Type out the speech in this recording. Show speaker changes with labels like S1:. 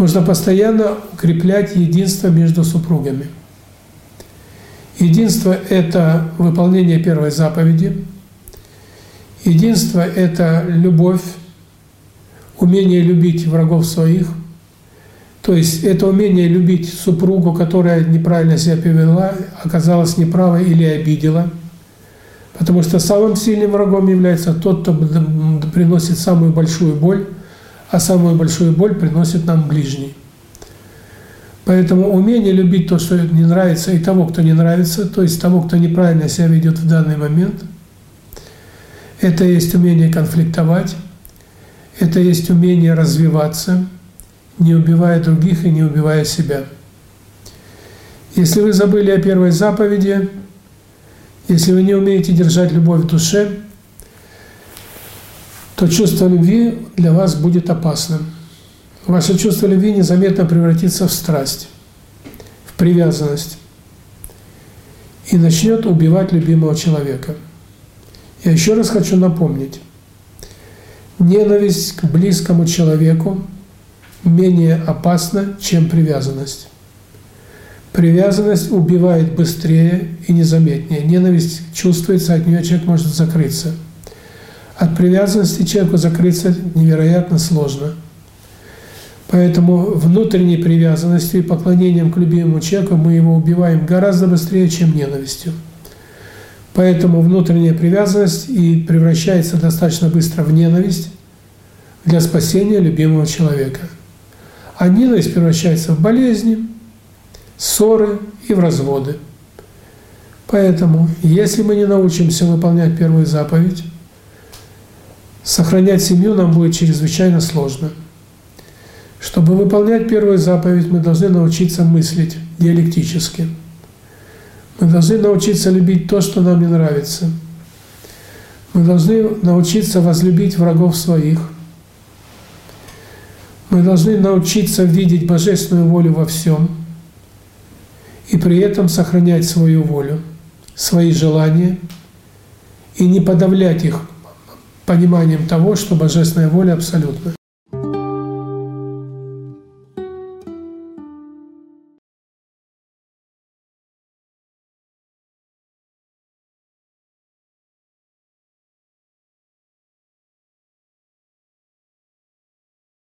S1: Нужно постоянно укреплять единство между супругами. Единство – это выполнение первой заповеди. Единство – это любовь, умение любить врагов своих. То есть это умение любить супругу, которая неправильно себя повела, оказалась неправой или обидела. Потому что самым сильным врагом является тот, кто приносит самую большую боль, а самую большую боль приносит нам ближний. Поэтому умение любить то, что не нравится, и того, кто не нравится, то есть того, кто неправильно себя ведет в данный момент, это есть умение конфликтовать, это есть умение развиваться, не убивая других и не убивая себя. Если вы забыли о первой заповеди, если вы не умеете держать любовь в душе, то чувство любви для вас будет опасным. Ваше чувство любви незаметно превратится в страсть, в привязанность и начнет убивать любимого человека. Я еще раз хочу напомнить, ненависть к близкому человеку менее опасна, чем привязанность. Привязанность убивает быстрее и незаметнее. Ненависть чувствуется, от нее человек может закрыться – от привязанности человеку закрыться невероятно сложно. Поэтому внутренней привязанностью и поклонением к любимому человеку мы его убиваем гораздо быстрее, чем ненавистью. Поэтому внутренняя привязанность и превращается достаточно быстро в ненависть для спасения любимого человека. А ненависть превращается в болезни, ссоры и в разводы. Поэтому, если мы не научимся выполнять первую заповедь, сохранять семью нам будет чрезвычайно сложно. Чтобы выполнять первую заповедь, мы должны научиться мыслить диалектически. Мы должны научиться любить то, что нам не нравится. Мы должны научиться возлюбить врагов своих. Мы должны научиться видеть божественную волю во всем и при этом сохранять свою волю, свои желания и не подавлять их пониманием того, что божественная воля абсолютна.